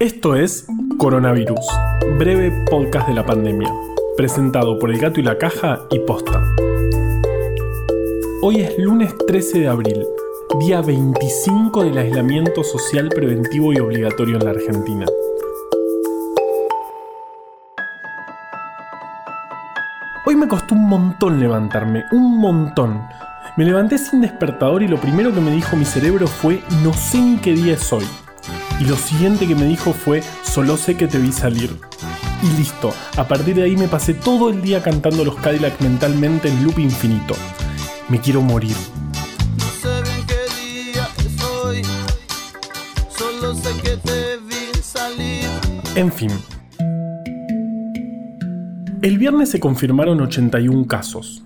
Esto es Coronavirus, breve podcast de la pandemia, presentado por El Gato y la Caja y Posta. Hoy es lunes 13 de abril, día 25 del aislamiento social preventivo y obligatorio en la Argentina. Hoy me costó un montón levantarme, un montón. Me levanté sin despertador y lo primero que me dijo mi cerebro fue no sé ni qué día es hoy. Y lo siguiente que me dijo fue, solo sé que te vi salir. Y listo, a partir de ahí me pasé todo el día cantando los Cadillac mentalmente en loop infinito. Me quiero morir. En fin. El viernes se confirmaron 81 casos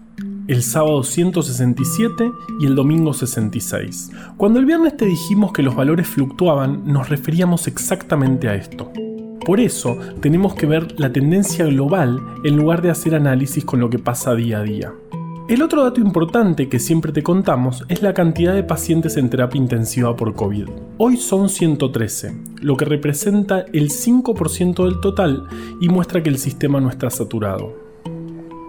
el sábado 167 y el domingo 66. Cuando el viernes te dijimos que los valores fluctuaban, nos referíamos exactamente a esto. Por eso tenemos que ver la tendencia global en lugar de hacer análisis con lo que pasa día a día. El otro dato importante que siempre te contamos es la cantidad de pacientes en terapia intensiva por COVID. Hoy son 113, lo que representa el 5% del total y muestra que el sistema no está saturado.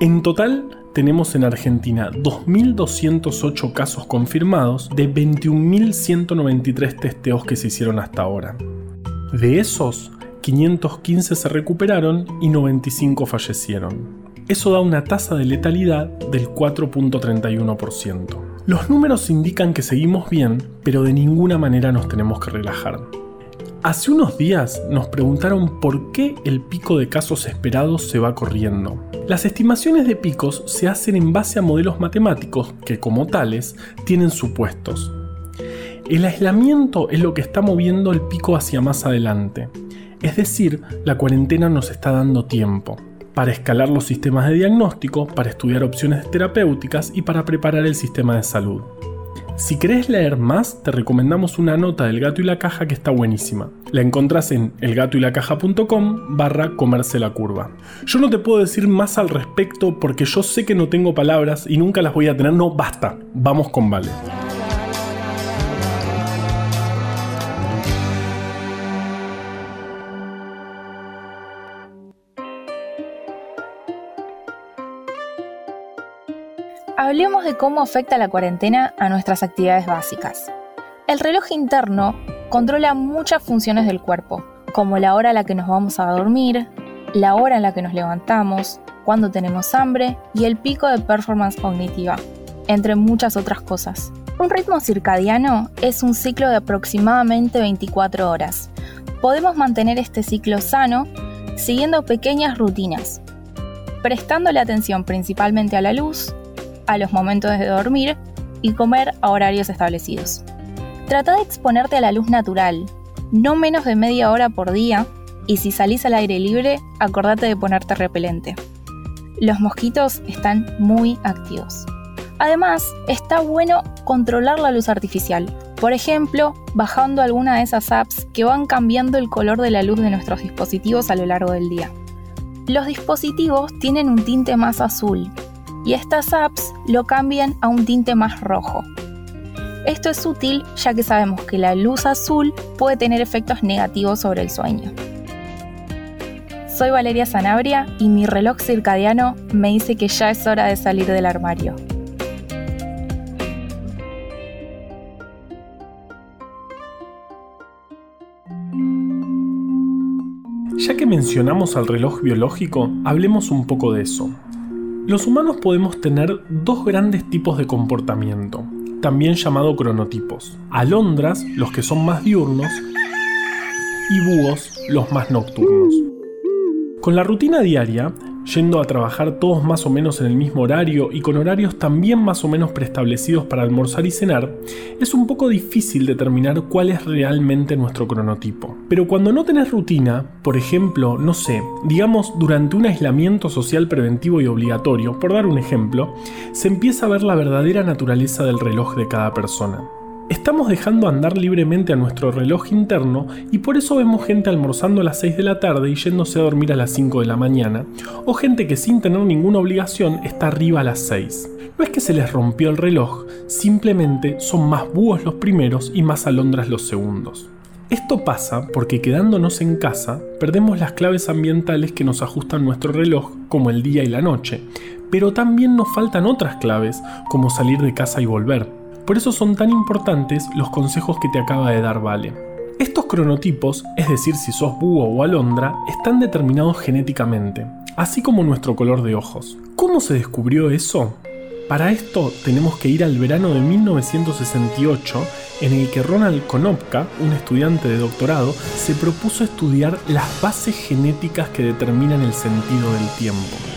En total, tenemos en Argentina 2.208 casos confirmados de 21.193 testeos que se hicieron hasta ahora. De esos, 515 se recuperaron y 95 fallecieron. Eso da una tasa de letalidad del 4.31%. Los números indican que seguimos bien, pero de ninguna manera nos tenemos que relajar. Hace unos días nos preguntaron por qué el pico de casos esperados se va corriendo. Las estimaciones de picos se hacen en base a modelos matemáticos que como tales tienen supuestos. El aislamiento es lo que está moviendo el pico hacia más adelante. Es decir, la cuarentena nos está dando tiempo para escalar los sistemas de diagnóstico, para estudiar opciones terapéuticas y para preparar el sistema de salud. Si querés leer más, te recomendamos una nota del gato y la caja que está buenísima. La encontrás en elgatoylacaja.com barra comerse la curva. Yo no te puedo decir más al respecto porque yo sé que no tengo palabras y nunca las voy a tener. No, basta. Vamos con Vale. Hablemos de cómo afecta la cuarentena a nuestras actividades básicas. El reloj interno controla muchas funciones del cuerpo, como la hora a la que nos vamos a dormir, la hora en la que nos levantamos, cuando tenemos hambre y el pico de performance cognitiva, entre muchas otras cosas. Un ritmo circadiano es un ciclo de aproximadamente 24 horas. Podemos mantener este ciclo sano siguiendo pequeñas rutinas, prestándole atención principalmente a la luz, a los momentos de dormir y comer a horarios establecidos. Trata de exponerte a la luz natural, no menos de media hora por día, y si salís al aire libre, acordate de ponerte repelente. Los mosquitos están muy activos. Además, está bueno controlar la luz artificial, por ejemplo, bajando alguna de esas apps que van cambiando el color de la luz de nuestros dispositivos a lo largo del día. Los dispositivos tienen un tinte más azul y estas apps lo cambian a un tinte más rojo. Esto es útil ya que sabemos que la luz azul puede tener efectos negativos sobre el sueño. Soy Valeria Sanabria y mi reloj circadiano me dice que ya es hora de salir del armario. Ya que mencionamos al reloj biológico, hablemos un poco de eso. Los humanos podemos tener dos grandes tipos de comportamiento, también llamado cronotipos. Alondras, los que son más diurnos, y búhos, los más nocturnos. Con la rutina diaria, yendo a trabajar todos más o menos en el mismo horario y con horarios también más o menos preestablecidos para almorzar y cenar, es un poco difícil determinar cuál es realmente nuestro cronotipo. Pero cuando no tenés rutina, por ejemplo, no sé, digamos durante un aislamiento social preventivo y obligatorio, por dar un ejemplo, se empieza a ver la verdadera naturaleza del reloj de cada persona. Estamos dejando andar libremente a nuestro reloj interno y por eso vemos gente almorzando a las 6 de la tarde y yéndose a dormir a las 5 de la mañana, o gente que sin tener ninguna obligación está arriba a las 6. No es que se les rompió el reloj, simplemente son más búhos los primeros y más alondras los segundos. Esto pasa porque quedándonos en casa perdemos las claves ambientales que nos ajustan nuestro reloj como el día y la noche, pero también nos faltan otras claves como salir de casa y volver. Por eso son tan importantes los consejos que te acaba de dar Vale. Estos cronotipos, es decir, si sos búho o alondra, están determinados genéticamente, así como nuestro color de ojos. ¿Cómo se descubrió eso? Para esto tenemos que ir al verano de 1968, en el que Ronald Konopka, un estudiante de doctorado, se propuso estudiar las bases genéticas que determinan el sentido del tiempo.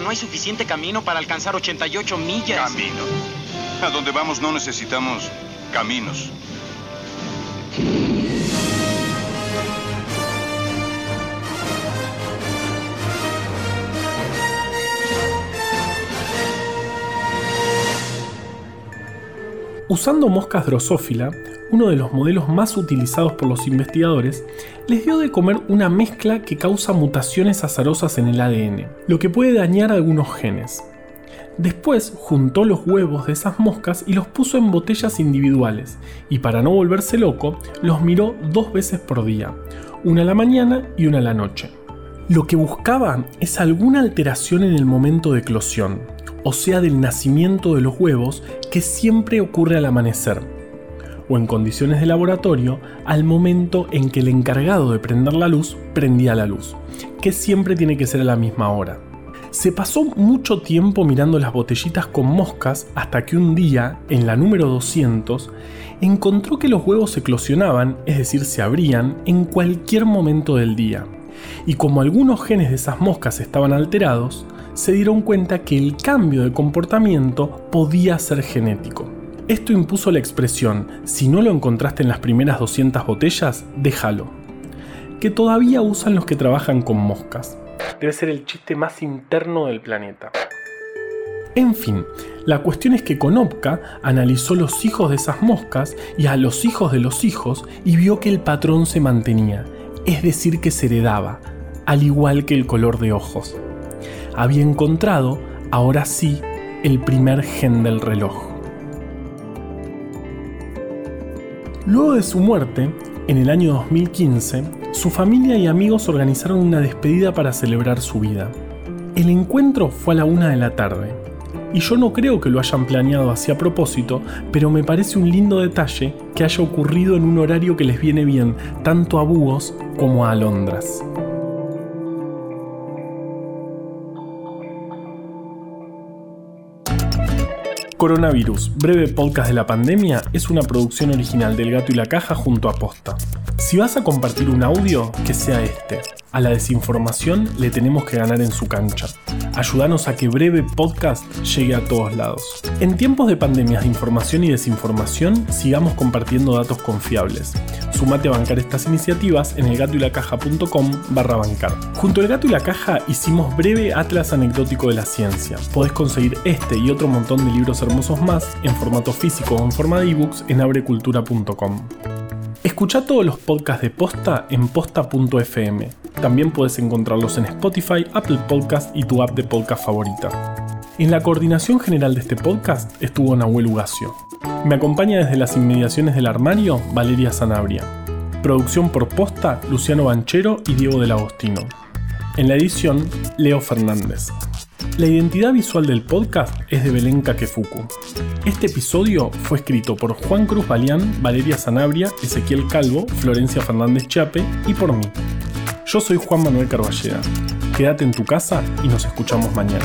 No hay suficiente camino para alcanzar 88 millas. Camino. A donde vamos no necesitamos caminos. Usando moscas drosófila, uno de los modelos más utilizados por los investigadores, les dio de comer una mezcla que causa mutaciones azarosas en el ADN, lo que puede dañar algunos genes. Después juntó los huevos de esas moscas y los puso en botellas individuales, y para no volverse loco, los miró dos veces por día, una a la mañana y una a la noche. Lo que buscaba es alguna alteración en el momento de eclosión, o sea del nacimiento de los huevos que siempre ocurre al amanecer, o en condiciones de laboratorio al momento en que el encargado de prender la luz prendía la luz, que siempre tiene que ser a la misma hora. Se pasó mucho tiempo mirando las botellitas con moscas hasta que un día, en la número 200, encontró que los huevos eclosionaban, es decir, se abrían, en cualquier momento del día. Y como algunos genes de esas moscas estaban alterados, se dieron cuenta que el cambio de comportamiento podía ser genético. Esto impuso la expresión, si no lo encontraste en las primeras 200 botellas, déjalo, que todavía usan los que trabajan con moscas. Debe ser el chiste más interno del planeta. En fin, la cuestión es que Konopka analizó los hijos de esas moscas y a los hijos de los hijos y vio que el patrón se mantenía, es decir, que se heredaba, al igual que el color de ojos había encontrado, ahora sí, el primer gen del reloj. Luego de su muerte, en el año 2015, su familia y amigos organizaron una despedida para celebrar su vida. El encuentro fue a la una de la tarde, y yo no creo que lo hayan planeado así a propósito, pero me parece un lindo detalle que haya ocurrido en un horario que les viene bien tanto a búhos como a alondras. Coronavirus, breve podcast de la pandemia, es una producción original del Gato y la Caja junto a Posta. Si vas a compartir un audio, que sea este. A la desinformación le tenemos que ganar en su cancha. Ayúdanos a que Breve Podcast llegue a todos lados. En tiempos de pandemias de información y desinformación, sigamos compartiendo datos confiables. Sumate a bancar estas iniciativas en elgatoylacaja.com barra bancar. Junto al Gato y la Caja hicimos Breve Atlas Anecdótico de la Ciencia. Podés conseguir este y otro montón de libros hermosos más en formato físico o en forma de ebooks en abrecultura.com. Escucha todos los podcasts de Posta en posta.fm. También puedes encontrarlos en Spotify, Apple Podcast y tu app de podcast favorita. En la coordinación general de este podcast estuvo Nahuel Ugacio. Me acompaña desde las inmediaciones del armario Valeria Sanabria. Producción por Posta, Luciano Banchero y Diego del Agostino. En la edición, Leo Fernández. La identidad visual del podcast es de Belén Kakefuku. Este episodio fue escrito por Juan Cruz Balián, Valeria Sanabria, Ezequiel Calvo, Florencia Fernández Chape y por mí. Yo soy Juan Manuel Carballeda. Quédate en tu casa y nos escuchamos mañana.